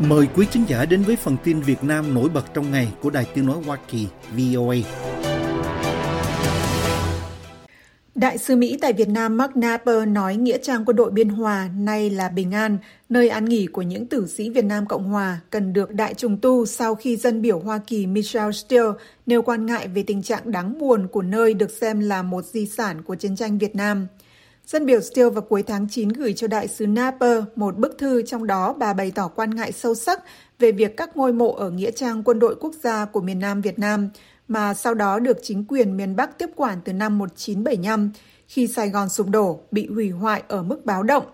Mời quý khán giả đến với phần tin Việt Nam nổi bật trong ngày của Đài Tiếng Nói Hoa Kỳ VOA. Đại sứ Mỹ tại Việt Nam Mark Napper nói Nghĩa trang quân đội Biên Hòa nay là Bình An, nơi an nghỉ của những tử sĩ Việt Nam Cộng Hòa, cần được đại trùng tu sau khi dân biểu Hoa Kỳ Michelle Steele nêu quan ngại về tình trạng đáng buồn của nơi được xem là một di sản của chiến tranh Việt Nam. Dân biểu Steele vào cuối tháng 9 gửi cho đại sứ Napper một bức thư trong đó bà bày tỏ quan ngại sâu sắc về việc các ngôi mộ ở Nghĩa trang quân đội quốc gia của miền Nam Việt Nam mà sau đó được chính quyền miền Bắc tiếp quản từ năm 1975 khi Sài Gòn sụp đổ, bị hủy hoại ở mức báo động.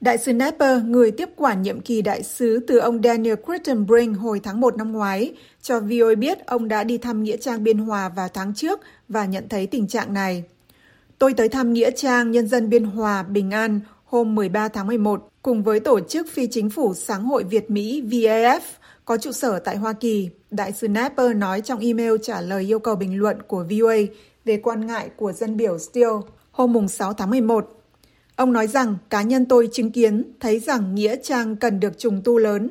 Đại sứ Napper, người tiếp quản nhiệm kỳ đại sứ từ ông Daniel Crittenbrink hồi tháng 1 năm ngoái, cho VOA biết ông đã đi thăm Nghĩa trang Biên Hòa vào tháng trước và nhận thấy tình trạng này. Tôi tới thăm Nghĩa trang Nhân dân Biên Hòa, Bình An hôm 13 tháng 11 cùng với tổ chức phi chính phủ Sáng hội Việt Mỹ VAF có trụ sở tại Hoa Kỳ. Đại sứ Napper nói trong email trả lời yêu cầu bình luận của VOA về quan ngại của dân biểu Steele hôm 6 tháng 11. Ông nói rằng cá nhân tôi chứng kiến thấy rằng Nghĩa Trang cần được trùng tu lớn.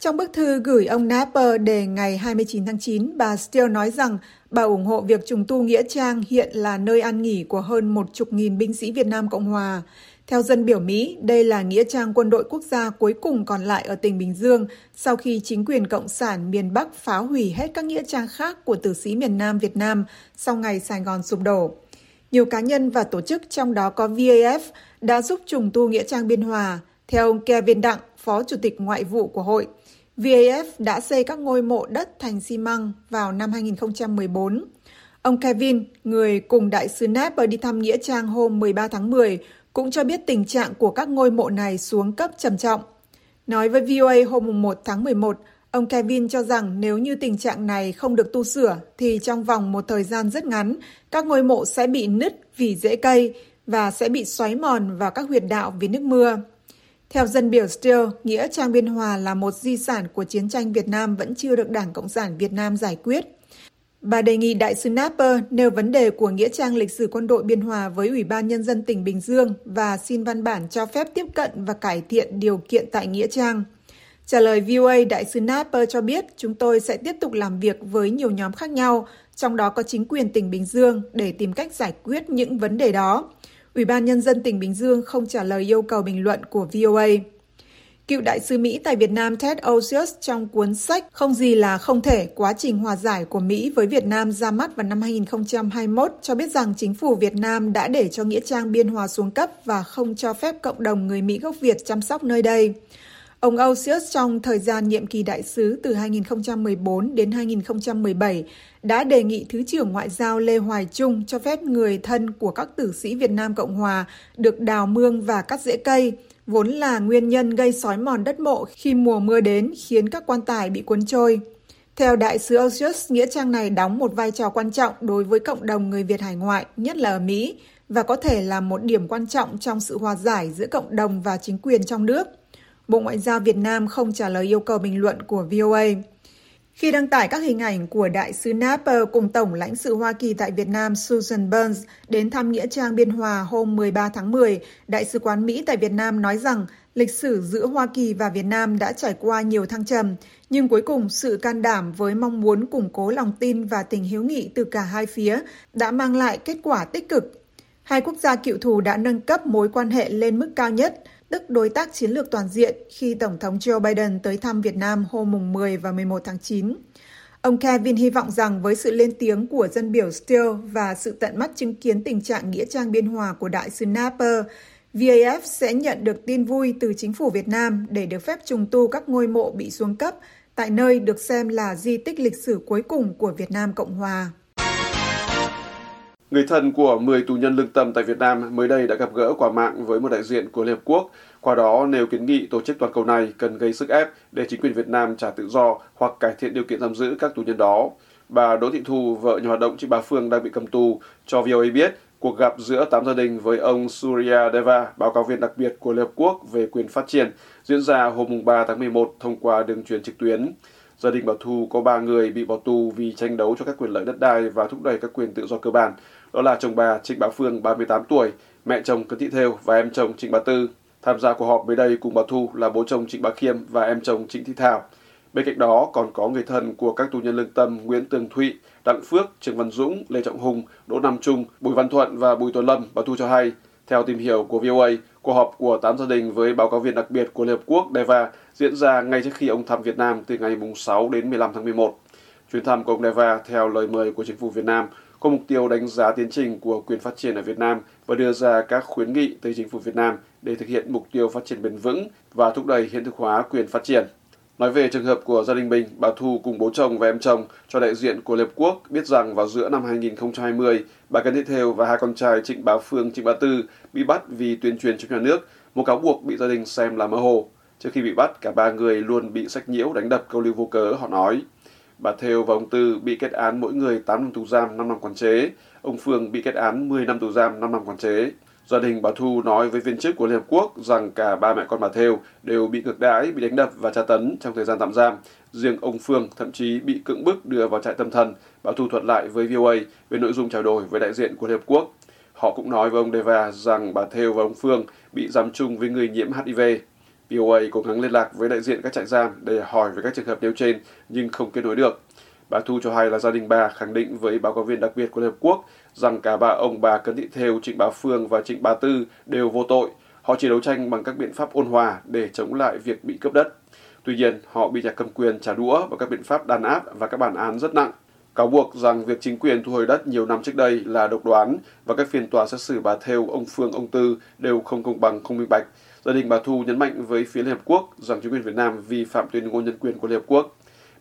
Trong bức thư gửi ông Napper đề ngày 29 tháng 9, bà Steele nói rằng bà ủng hộ việc trùng tu Nghĩa Trang hiện là nơi an nghỉ của hơn một chục nghìn binh sĩ Việt Nam Cộng Hòa. Theo dân biểu Mỹ, đây là nghĩa trang quân đội quốc gia cuối cùng còn lại ở tỉnh Bình Dương sau khi chính quyền Cộng sản miền Bắc phá hủy hết các nghĩa trang khác của tử sĩ miền Nam Việt Nam sau ngày Sài Gòn sụp đổ. Nhiều cá nhân và tổ chức trong đó có VAF đã giúp trùng tu nghĩa trang Biên Hòa. Theo ông Kevin Đặng, Phó Chủ tịch Ngoại vụ của hội, VAF đã xây các ngôi mộ đất thành xi măng vào năm 2014. Ông Kevin, người cùng đại sứ Nepal đi thăm Nghĩa Trang hôm 13 tháng 10, cũng cho biết tình trạng của các ngôi mộ này xuống cấp trầm trọng. Nói với VOA hôm 1 tháng 11, ông Kevin cho rằng nếu như tình trạng này không được tu sửa thì trong vòng một thời gian rất ngắn, các ngôi mộ sẽ bị nứt vì rễ cây và sẽ bị xoáy mòn vào các huyệt đạo vì nước mưa. Theo dân biểu Steele, nghĩa trang Biên Hòa là một di sản của chiến tranh Việt Nam vẫn chưa được Đảng Cộng sản Việt Nam giải quyết. Bà đề nghị đại sứ Napper nêu vấn đề của Nghĩa trang lịch sử quân đội Biên Hòa với Ủy ban Nhân dân tỉnh Bình Dương và xin văn bản cho phép tiếp cận và cải thiện điều kiện tại Nghĩa trang. Trả lời VOA, đại sứ Napper cho biết chúng tôi sẽ tiếp tục làm việc với nhiều nhóm khác nhau, trong đó có chính quyền tỉnh Bình Dương để tìm cách giải quyết những vấn đề đó. Ủy ban Nhân dân tỉnh Bình Dương không trả lời yêu cầu bình luận của VOA. Cựu đại sứ Mỹ tại Việt Nam Ted Osius trong cuốn sách Không gì là không thể, quá trình hòa giải của Mỹ với Việt Nam ra mắt vào năm 2021 cho biết rằng chính phủ Việt Nam đã để cho Nghĩa trang Biên Hòa xuống cấp và không cho phép cộng đồng người Mỹ gốc Việt chăm sóc nơi đây. Ông Osius trong thời gian nhiệm kỳ đại sứ từ 2014 đến 2017 đã đề nghị Thứ trưởng Ngoại giao Lê Hoài Trung cho phép người thân của các tử sĩ Việt Nam Cộng Hòa được đào mương và cắt rễ cây, vốn là nguyên nhân gây sói mòn đất mộ khi mùa mưa đến khiến các quan tài bị cuốn trôi. Theo đại sứ Osius, nghĩa trang này đóng một vai trò quan trọng đối với cộng đồng người Việt hải ngoại, nhất là ở Mỹ, và có thể là một điểm quan trọng trong sự hòa giải giữa cộng đồng và chính quyền trong nước. Bộ Ngoại giao Việt Nam không trả lời yêu cầu bình luận của VOA. Khi đăng tải các hình ảnh của đại sứ Napper cùng Tổng lãnh sự Hoa Kỳ tại Việt Nam Susan Burns đến thăm Nghĩa trang Biên Hòa hôm 13 tháng 10, Đại sứ quán Mỹ tại Việt Nam nói rằng lịch sử giữa Hoa Kỳ và Việt Nam đã trải qua nhiều thăng trầm, nhưng cuối cùng sự can đảm với mong muốn củng cố lòng tin và tình hiếu nghị từ cả hai phía đã mang lại kết quả tích cực. Hai quốc gia cựu thù đã nâng cấp mối quan hệ lên mức cao nhất – tức đối tác chiến lược toàn diện khi Tổng thống Joe Biden tới thăm Việt Nam hôm 10 và 11 tháng 9. Ông Kevin hy vọng rằng với sự lên tiếng của dân biểu Steele và sự tận mắt chứng kiến tình trạng nghĩa trang biên hòa của đại sứ Napper, VAF sẽ nhận được tin vui từ chính phủ Việt Nam để được phép trùng tu các ngôi mộ bị xuống cấp tại nơi được xem là di tích lịch sử cuối cùng của Việt Nam Cộng Hòa. Người thân của 10 tù nhân lương tâm tại Việt Nam mới đây đã gặp gỡ qua mạng với một đại diện của Liên Hợp Quốc, qua đó nêu kiến nghị tổ chức toàn cầu này cần gây sức ép để chính quyền Việt Nam trả tự do hoặc cải thiện điều kiện giam giữ các tù nhân đó. Bà Đỗ Thị Thu, vợ nhà hoạt động Trịnh Bá Phương đang bị cầm tù, cho VOA biết cuộc gặp giữa tám gia đình với ông Surya Deva, báo cáo viên đặc biệt của Liên Hợp Quốc về quyền phát triển, diễn ra hôm 3 tháng 11 thông qua đường truyền trực tuyến. Gia đình bà Thu có ba người bị bỏ tù vì tranh đấu cho các quyền lợi đất đai và thúc đẩy các quyền tự do cơ bản. Đó là chồng bà Trịnh Bá Phương, 38 tuổi, mẹ chồng Cấn Thị Thêu và em chồng Trịnh Bá Tư. Tham gia cuộc họp mới đây cùng bà Thu là bố chồng Trịnh Bá Khiêm và em chồng Trịnh Thị Thảo. Bên cạnh đó còn có người thân của các tù nhân lương tâm Nguyễn Tường Thụy, Đặng Phước, Trương Văn Dũng, Lê Trọng Hùng, Đỗ Nam Trung, Bùi Văn Thuận và Bùi Tuấn Lâm, bà Thu cho hay. Theo tìm hiểu của VOA, cuộc họp của 8 gia đình với báo cáo viên đặc biệt của Liên Hợp Quốc Deva diễn ra ngay trước khi ông thăm Việt Nam từ ngày 6 đến 15 tháng 11. Chuyến thăm của ông Deva theo lời mời của chính phủ Việt Nam có mục tiêu đánh giá tiến trình của quyền phát triển ở Việt Nam và đưa ra các khuyến nghị tới chính phủ Việt Nam để thực hiện mục tiêu phát triển bền vững và thúc đẩy hiện thực hóa quyền phát triển. Nói về trường hợp của gia đình mình, bà Thu cùng bố chồng và em chồng cho đại diện của Liên Hợp Quốc biết rằng vào giữa năm 2020, bà Cấn Thị Thêu và hai con trai Trịnh Bá Phương, Trịnh Bá Tư bị bắt vì tuyên truyền trong nhà nước, một cáo buộc bị gia đình xem là mơ hồ. Trước khi bị bắt, cả ba người luôn bị sách nhiễu đánh đập câu lưu vô cớ, họ nói. Bà Thêu và ông Tư bị kết án mỗi người 8 năm tù giam, 5 năm quản chế. Ông Phương bị kết án 10 năm tù giam, 5 năm quản chế. Gia đình bà Thu nói với viên chức của Liên Hợp Quốc rằng cả ba mẹ con bà Thêu đều bị ngược đãi, bị đánh đập và tra tấn trong thời gian tạm giam. Riêng ông Phương thậm chí bị cưỡng bức đưa vào trại tâm thần. Bà Thu thuật lại với VOA về nội dung trao đổi với đại diện của Liên Hợp Quốc. Họ cũng nói với ông Deva rằng bà Thêu và ông Phương bị giam chung với người nhiễm HIV. VOA cố gắng liên lạc với đại diện các trại giam để hỏi về các trường hợp nêu trên nhưng không kết nối được. Bà Thu cho hay là gia đình bà khẳng định với báo cáo viên đặc biệt của Liên Hợp Quốc rằng cả ba ông bà Cấn Thị Thêu, Trịnh Bá Phương và Trịnh Bá Tư đều vô tội. Họ chỉ đấu tranh bằng các biện pháp ôn hòa để chống lại việc bị cướp đất. Tuy nhiên, họ bị nhà cầm quyền trả đũa bằng các biện pháp đàn áp và các bản án rất nặng. Cáo buộc rằng việc chính quyền thu hồi đất nhiều năm trước đây là độc đoán và các phiên tòa xét xử bà Thêu, ông Phương, ông Tư đều không công bằng, không minh bạch. Gia đình bà Thu nhấn mạnh với phía Liên Hợp Quốc rằng chính quyền Việt Nam vi phạm tuyên ngôn nhân quyền của Liên Hợp Quốc.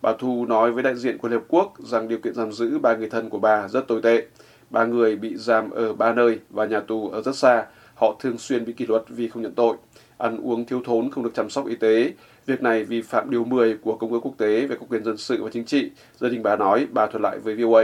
Bà Thu nói với đại diện của Liên Hợp Quốc rằng điều kiện giam giữ ba người thân của bà rất tồi tệ. Ba người bị giam ở ba nơi và nhà tù ở rất xa. Họ thường xuyên bị kỷ luật vì không nhận tội. Ăn uống thiếu thốn không được chăm sóc y tế. Việc này vi phạm điều 10 của Công ước Quốc tế về các quyền dân sự và chính trị. Gia đình bà nói, bà thuật lại với VOA.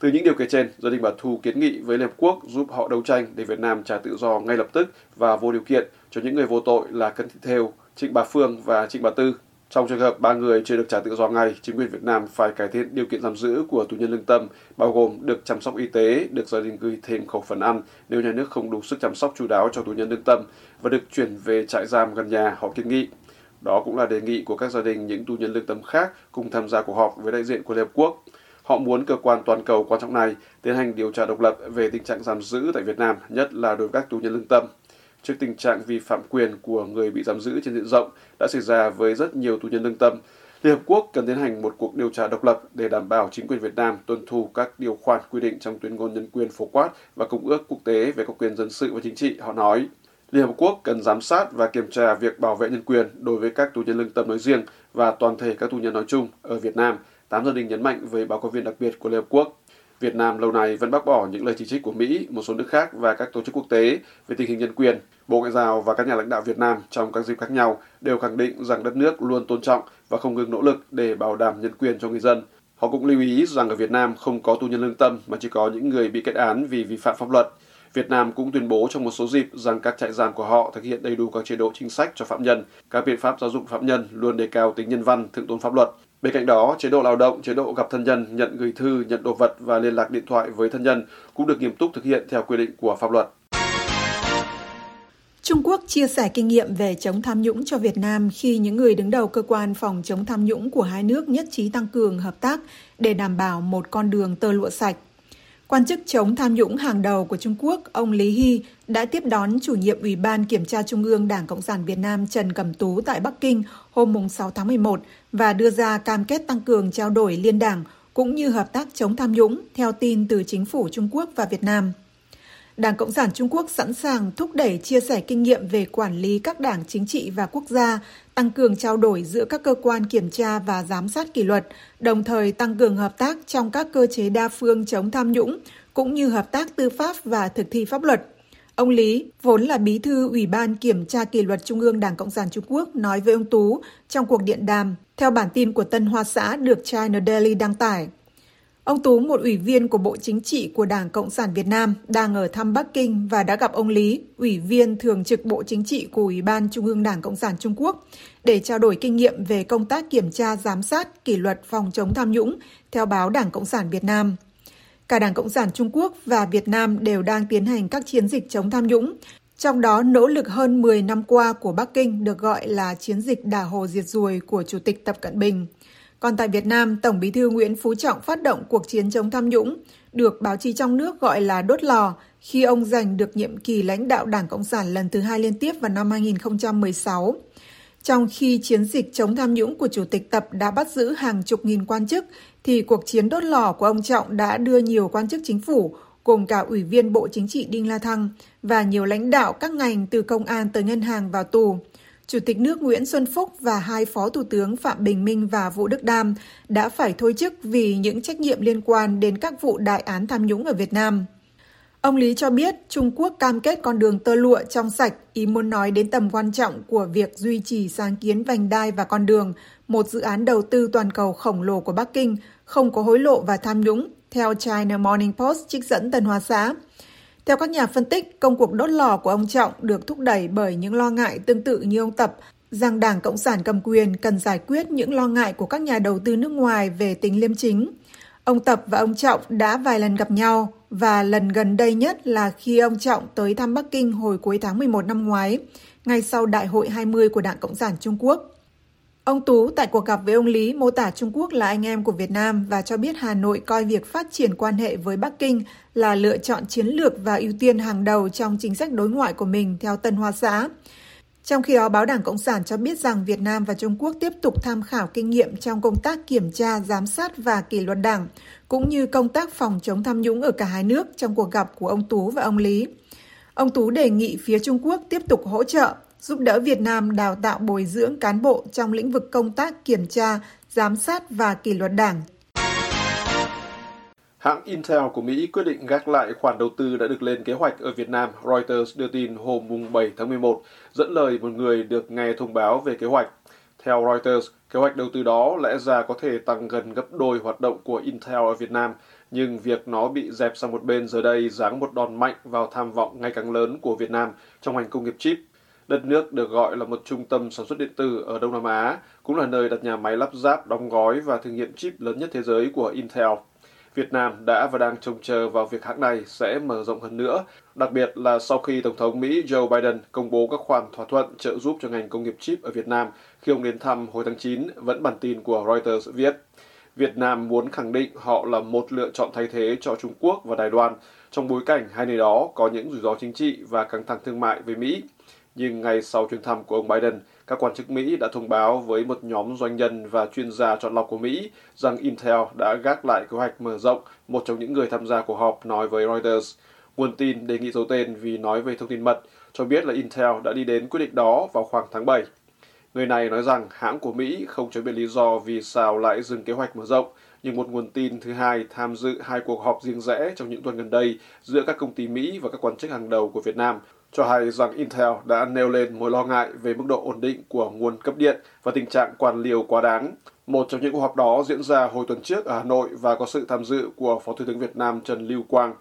Từ những điều kể trên, gia đình bà Thu kiến nghị với Liên Hợp Quốc giúp họ đấu tranh để Việt Nam trả tự do ngay lập tức và vô điều kiện cho những người vô tội là Cấn Thị Thêu, Trịnh Bà Phương và Trịnh Bà Tư. Trong trường hợp ba người chưa được trả tự do ngay, chính quyền Việt Nam phải cải thiện điều kiện giam giữ của tù nhân lương tâm, bao gồm được chăm sóc y tế, được gia đình gửi thêm khẩu phần ăn nếu nhà nước không đủ sức chăm sóc chú đáo cho tù nhân lương tâm và được chuyển về trại giam gần nhà, họ kiến nghị. Đó cũng là đề nghị của các gia đình những tù nhân lương tâm khác cùng tham gia cuộc họp với đại diện của Liên Hợp Quốc. Họ muốn cơ quan toàn cầu quan trọng này tiến hành điều tra độc lập về tình trạng giam giữ tại Việt Nam, nhất là đối với các tù nhân lương tâm. Trước tình trạng vi phạm quyền của người bị giam giữ trên diện rộng đã xảy ra với rất nhiều tù nhân lương tâm, Liên Hợp Quốc cần tiến hành một cuộc điều tra độc lập để đảm bảo chính quyền Việt Nam tuân thủ các điều khoản quy định trong tuyên ngôn nhân quyền phổ quát và công ước quốc tế về các quyền dân sự và chính trị, họ nói. Liên Hợp Quốc cần giám sát và kiểm tra việc bảo vệ nhân quyền đối với các tù nhân lương tâm nói riêng và toàn thể các tù nhân nói chung ở Việt Nam, tám gia đình nhấn mạnh với báo cáo viên đặc biệt của Liên Hợp Quốc. Việt Nam lâu nay vẫn bác bỏ những lời chỉ trích của Mỹ, một số nước khác và các tổ chức quốc tế về tình hình nhân quyền. Bộ Ngoại giao và các nhà lãnh đạo Việt Nam trong các dịp khác nhau đều khẳng định rằng đất nước luôn tôn trọng và không ngừng nỗ lực để bảo đảm nhân quyền cho người dân. Họ cũng lưu ý rằng ở Việt Nam không có tù nhân lương tâm mà chỉ có những người bị kết án vì vi phạm pháp luật. Việt Nam cũng tuyên bố trong một số dịp rằng các trại giam của họ thực hiện đầy đủ các chế độ chính sách cho phạm nhân. Các biện pháp giáo dục phạm nhân luôn đề cao tính nhân văn, thượng tôn pháp luật. Bên cạnh đó, chế độ lao động, chế độ gặp thân nhân, nhận gửi thư, nhận đồ vật và liên lạc điện thoại với thân nhân cũng được nghiêm túc thực hiện theo quy định của pháp luật. Trung Quốc chia sẻ kinh nghiệm về chống tham nhũng cho Việt Nam khi những người đứng đầu cơ quan phòng chống tham nhũng của hai nước nhất trí tăng cường hợp tác để đảm bảo một con đường tơ lụa sạch. Quan chức chống tham nhũng hàng đầu của Trung Quốc, ông Lý Hy, đã tiếp đón chủ nhiệm Ủy ban Kiểm tra Trung ương Đảng Cộng sản Việt Nam Trần Cẩm Tú tại Bắc Kinh hôm 6 tháng 11 và đưa ra cam kết tăng cường trao đổi liên đảng cũng như hợp tác chống tham nhũng, theo tin từ chính phủ Trung Quốc và Việt Nam. Đảng Cộng sản Trung Quốc sẵn sàng thúc đẩy chia sẻ kinh nghiệm về quản lý các đảng chính trị và quốc gia, tăng cường trao đổi giữa các cơ quan kiểm tra và giám sát kỷ luật, đồng thời tăng cường hợp tác trong các cơ chế đa phương chống tham nhũng, cũng như hợp tác tư pháp và thực thi pháp luật. Ông Lý, vốn là bí thư Ủy ban Kiểm tra kỷ luật Trung ương Đảng Cộng sản Trung Quốc, nói với ông Tú trong cuộc điện đàm, theo bản tin của Tân Hoa Xã được China Daily đăng tải. Ông Tú, một ủy viên của Bộ Chính trị của Đảng Cộng sản Việt Nam, đang ở thăm Bắc Kinh và đã gặp ông Lý, ủy viên thường trực Bộ Chính trị của Ủy ban Trung ương Đảng Cộng sản Trung Quốc, để trao đổi kinh nghiệm về công tác kiểm tra giám sát kỷ luật phòng chống tham nhũng, theo báo Đảng Cộng sản Việt Nam. Cả Đảng Cộng sản Trung Quốc và Việt Nam đều đang tiến hành các chiến dịch chống tham nhũng, trong đó nỗ lực hơn 10 năm qua của Bắc Kinh được gọi là chiến dịch đả hồ diệt ruồi của Chủ tịch Tập Cận Bình. Còn tại Việt Nam, Tổng bí thư Nguyễn Phú Trọng phát động cuộc chiến chống tham nhũng, được báo chí trong nước gọi là đốt lò, khi ông giành được nhiệm kỳ lãnh đạo Đảng Cộng sản lần thứ hai liên tiếp vào năm 2016. Trong khi chiến dịch chống tham nhũng của Chủ tịch Tập đã bắt giữ hàng chục nghìn quan chức, thì cuộc chiến đốt lò của ông Trọng đã đưa nhiều quan chức chính phủ, gồm cả Ủy viên Bộ Chính trị Đinh La Thăng và nhiều lãnh đạo các ngành từ công an tới ngân hàng vào tù. Chủ tịch nước Nguyễn Xuân Phúc và hai phó thủ tướng Phạm Bình Minh và Vũ Đức Đam đã phải thôi chức vì những trách nhiệm liên quan đến các vụ đại án tham nhũng ở Việt Nam. Ông Lý cho biết Trung Quốc cam kết con đường tơ lụa trong sạch, ý muốn nói đến tầm quan trọng của việc duy trì sáng kiến vành đai và con đường, một dự án đầu tư toàn cầu khổng lồ của Bắc Kinh, không có hối lộ và tham nhũng, theo China Morning Post trích dẫn Tân Hoa Xã. Theo các nhà phân tích, công cuộc đốt lò của ông Trọng được thúc đẩy bởi những lo ngại tương tự như ông Tập rằng Đảng Cộng sản cầm quyền cần giải quyết những lo ngại của các nhà đầu tư nước ngoài về tính liêm chính. Ông Tập và ông Trọng đã vài lần gặp nhau và lần gần đây nhất là khi ông Trọng tới thăm Bắc Kinh hồi cuối tháng 11 năm ngoái, ngay sau Đại hội 20 của Đảng Cộng sản Trung Quốc. Ông Tú tại cuộc gặp với ông Lý mô tả Trung Quốc là anh em của Việt Nam và cho biết Hà Nội coi việc phát triển quan hệ với Bắc Kinh là lựa chọn chiến lược và ưu tiên hàng đầu trong chính sách đối ngoại của mình theo Tân Hoa Xã. Trong khi đó, báo Đảng Cộng sản cho biết rằng Việt Nam và Trung Quốc tiếp tục tham khảo kinh nghiệm trong công tác kiểm tra, giám sát và kỷ luật đảng, cũng như công tác phòng chống tham nhũng ở cả hai nước trong cuộc gặp của ông Tú và ông Lý. Ông Tú đề nghị phía Trung Quốc tiếp tục hỗ trợ, giúp đỡ Việt Nam đào tạo bồi dưỡng cán bộ trong lĩnh vực công tác kiểm tra, giám sát và kỷ luật đảng. Hãng Intel của Mỹ quyết định gác lại khoản đầu tư đã được lên kế hoạch ở Việt Nam, Reuters đưa tin hôm 7 tháng 11, dẫn lời một người được nghe thông báo về kế hoạch. Theo Reuters, kế hoạch đầu tư đó lẽ ra có thể tăng gần gấp đôi hoạt động của Intel ở Việt Nam, nhưng việc nó bị dẹp sang một bên giờ đây giáng một đòn mạnh vào tham vọng ngày càng lớn của Việt Nam trong ngành công nghiệp chip. Đất nước được gọi là một trung tâm sản xuất điện tử ở Đông Nam Á, cũng là nơi đặt nhà máy lắp ráp, đóng gói và thử nghiệm chip lớn nhất thế giới của Intel. Việt Nam đã và đang trông chờ vào việc hãng này sẽ mở rộng hơn nữa, đặc biệt là sau khi Tổng thống Mỹ Joe Biden công bố các khoản thỏa thuận trợ giúp cho ngành công nghiệp chip ở Việt Nam khi ông đến thăm hồi tháng 9, vẫn bản tin của Reuters viết. Việt Nam muốn khẳng định họ là một lựa chọn thay thế cho Trung Quốc và Đài Loan trong bối cảnh hai nơi đó có những rủi ro chính trị và căng thẳng thương mại với Mỹ. Nhưng ngay sau chuyến thăm của ông Biden, các quan chức Mỹ đã thông báo với một nhóm doanh nhân và chuyên gia chọn lọc của Mỹ rằng Intel đã gác lại kế hoạch mở rộng, một trong những người tham gia cuộc họp nói với Reuters. Nguồn tin đề nghị giấu tên vì nói về thông tin mật, cho biết là Intel đã đi đến quyết định đó vào khoảng tháng 7. Người này nói rằng hãng của Mỹ không cho biết lý do vì sao lại dừng kế hoạch mở rộng, nhưng một nguồn tin thứ hai tham dự hai cuộc họp riêng rẽ trong những tuần gần đây giữa các công ty Mỹ và các quan chức hàng đầu của Việt Nam cho hay rằng Intel đã nêu lên mối lo ngại về mức độ ổn định của nguồn cấp điện và tình trạng quản liều quá đáng. Một trong những cuộc họp đó diễn ra hồi tuần trước ở Hà Nội và có sự tham dự của Phó Thủ tướng Việt Nam Trần Lưu Quang.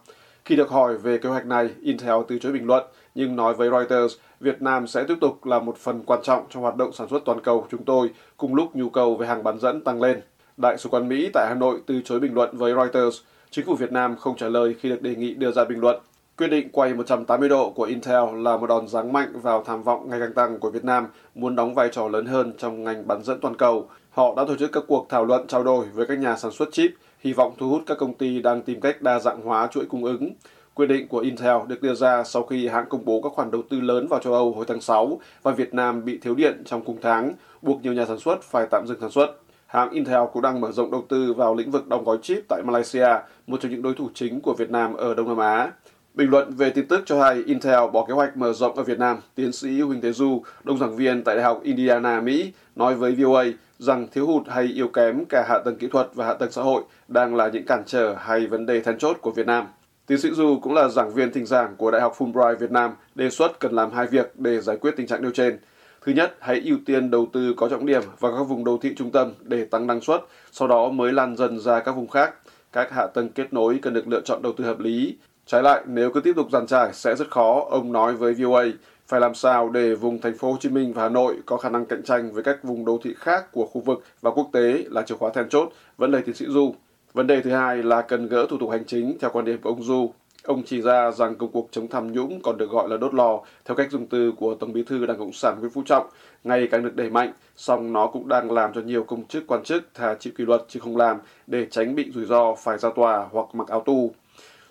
Khi được hỏi về kế hoạch này, Intel từ chối bình luận, nhưng nói với Reuters, Việt Nam sẽ tiếp tục là một phần quan trọng trong hoạt động sản xuất toàn cầu của chúng tôi, cùng lúc nhu cầu về hàng bán dẫn tăng lên. Đại sứ quán Mỹ tại Hà Nội từ chối bình luận với Reuters. Chính phủ Việt Nam không trả lời khi được đề nghị đưa ra bình luận. Quyết định quay 180 độ của Intel là một đòn giáng mạnh vào tham vọng ngày càng tăng của Việt Nam muốn đóng vai trò lớn hơn trong ngành bán dẫn toàn cầu. Họ đã tổ chức các cuộc thảo luận trao đổi với các nhà sản xuất chip, hy vọng thu hút các công ty đang tìm cách đa dạng hóa chuỗi cung ứng. Quyết định của Intel được đưa ra sau khi hãng công bố các khoản đầu tư lớn vào châu Âu hồi tháng 6 và Việt Nam bị thiếu điện trong cùng tháng, buộc nhiều nhà sản xuất phải tạm dừng sản xuất. Hãng Intel cũng đang mở rộng đầu tư vào lĩnh vực đóng gói chip tại Malaysia, một trong những đối thủ chính của Việt Nam ở Đông Nam Á. Bình luận về tin tức cho hay Intel bỏ kế hoạch mở rộng ở Việt Nam, tiến sĩ Huỳnh Thế Du, đông giảng viên tại Đại học Indiana, Mỹ, nói với VOA rằng thiếu hụt hay yếu kém cả hạ tầng kỹ thuật và hạ tầng xã hội đang là những cản trở hay vấn đề then chốt của Việt Nam. Tiến sĩ Du cũng là giảng viên thỉnh giảng của Đại học Fulbright Việt Nam, đề xuất cần làm hai việc để giải quyết tình trạng nêu trên. Thứ nhất, hãy ưu tiên đầu tư có trọng điểm vào các vùng đô thị trung tâm để tăng năng suất, sau đó mới lan dần ra các vùng khác. Các hạ tầng kết nối cần được lựa chọn đầu tư hợp lý, Trái lại, nếu cứ tiếp tục giàn trải sẽ rất khó, ông nói với VOA, phải làm sao để vùng thành phố Hồ Chí Minh và Hà Nội có khả năng cạnh tranh với các vùng đô thị khác của khu vực và quốc tế là chìa khóa then chốt, vẫn lời tiến sĩ Du. Vấn đề thứ hai là cần gỡ thủ tục hành chính theo quan điểm của ông Du. Ông chỉ ra rằng công cuộc chống tham nhũng còn được gọi là đốt lò, theo cách dùng từ của Tổng bí thư Đảng Cộng sản Nguyễn Phú Trọng, ngày càng được đẩy mạnh, song nó cũng đang làm cho nhiều công chức quan chức thà chịu kỷ luật chứ không làm để tránh bị rủi ro phải ra tòa hoặc mặc áo tù.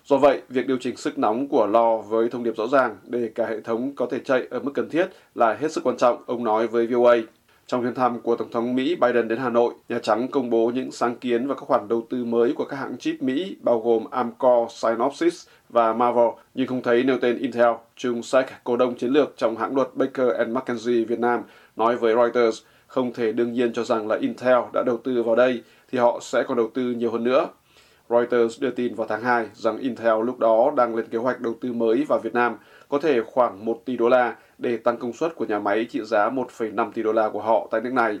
Do vậy, việc điều chỉnh sức nóng của lò với thông điệp rõ ràng để cả hệ thống có thể chạy ở mức cần thiết là hết sức quan trọng, ông nói với VOA. Trong chuyến thăm của Tổng thống Mỹ Biden đến Hà Nội, Nhà Trắng công bố những sáng kiến và các khoản đầu tư mới của các hãng chip Mỹ bao gồm Amkor, Synopsys và Marvel, nhưng không thấy nêu tên Intel. Chung Sách, cổ đông chiến lược trong hãng luật Baker McKenzie Việt Nam, nói với Reuters không thể đương nhiên cho rằng là Intel đã đầu tư vào đây thì họ sẽ còn đầu tư nhiều hơn nữa. Reuters đưa tin vào tháng 2 rằng Intel lúc đó đang lên kế hoạch đầu tư mới vào Việt Nam, có thể khoảng 1 tỷ đô la để tăng công suất của nhà máy trị giá 1,5 tỷ đô la của họ tại nước này.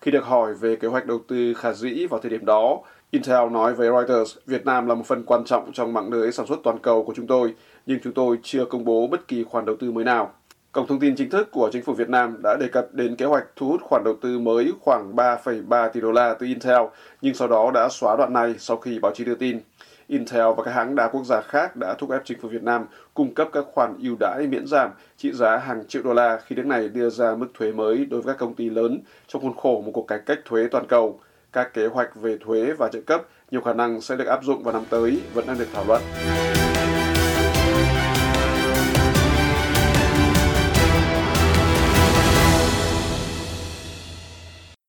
Khi được hỏi về kế hoạch đầu tư khả dĩ vào thời điểm đó, Intel nói với Reuters, Việt Nam là một phần quan trọng trong mạng lưới sản xuất toàn cầu của chúng tôi, nhưng chúng tôi chưa công bố bất kỳ khoản đầu tư mới nào. Cổng thông tin chính thức của chính phủ Việt Nam đã đề cập đến kế hoạch thu hút khoản đầu tư mới khoảng 3,3 tỷ đô la từ Intel, nhưng sau đó đã xóa đoạn này sau khi báo chí đưa tin. Intel và các hãng đa quốc gia khác đã thúc ép chính phủ Việt Nam cung cấp các khoản ưu đãi miễn giảm trị giá hàng triệu đô la khi nước này đưa ra mức thuế mới đối với các công ty lớn trong khuôn khổ một cuộc cải cách thuế toàn cầu. Các kế hoạch về thuế và trợ cấp nhiều khả năng sẽ được áp dụng vào năm tới vẫn đang được thảo luận.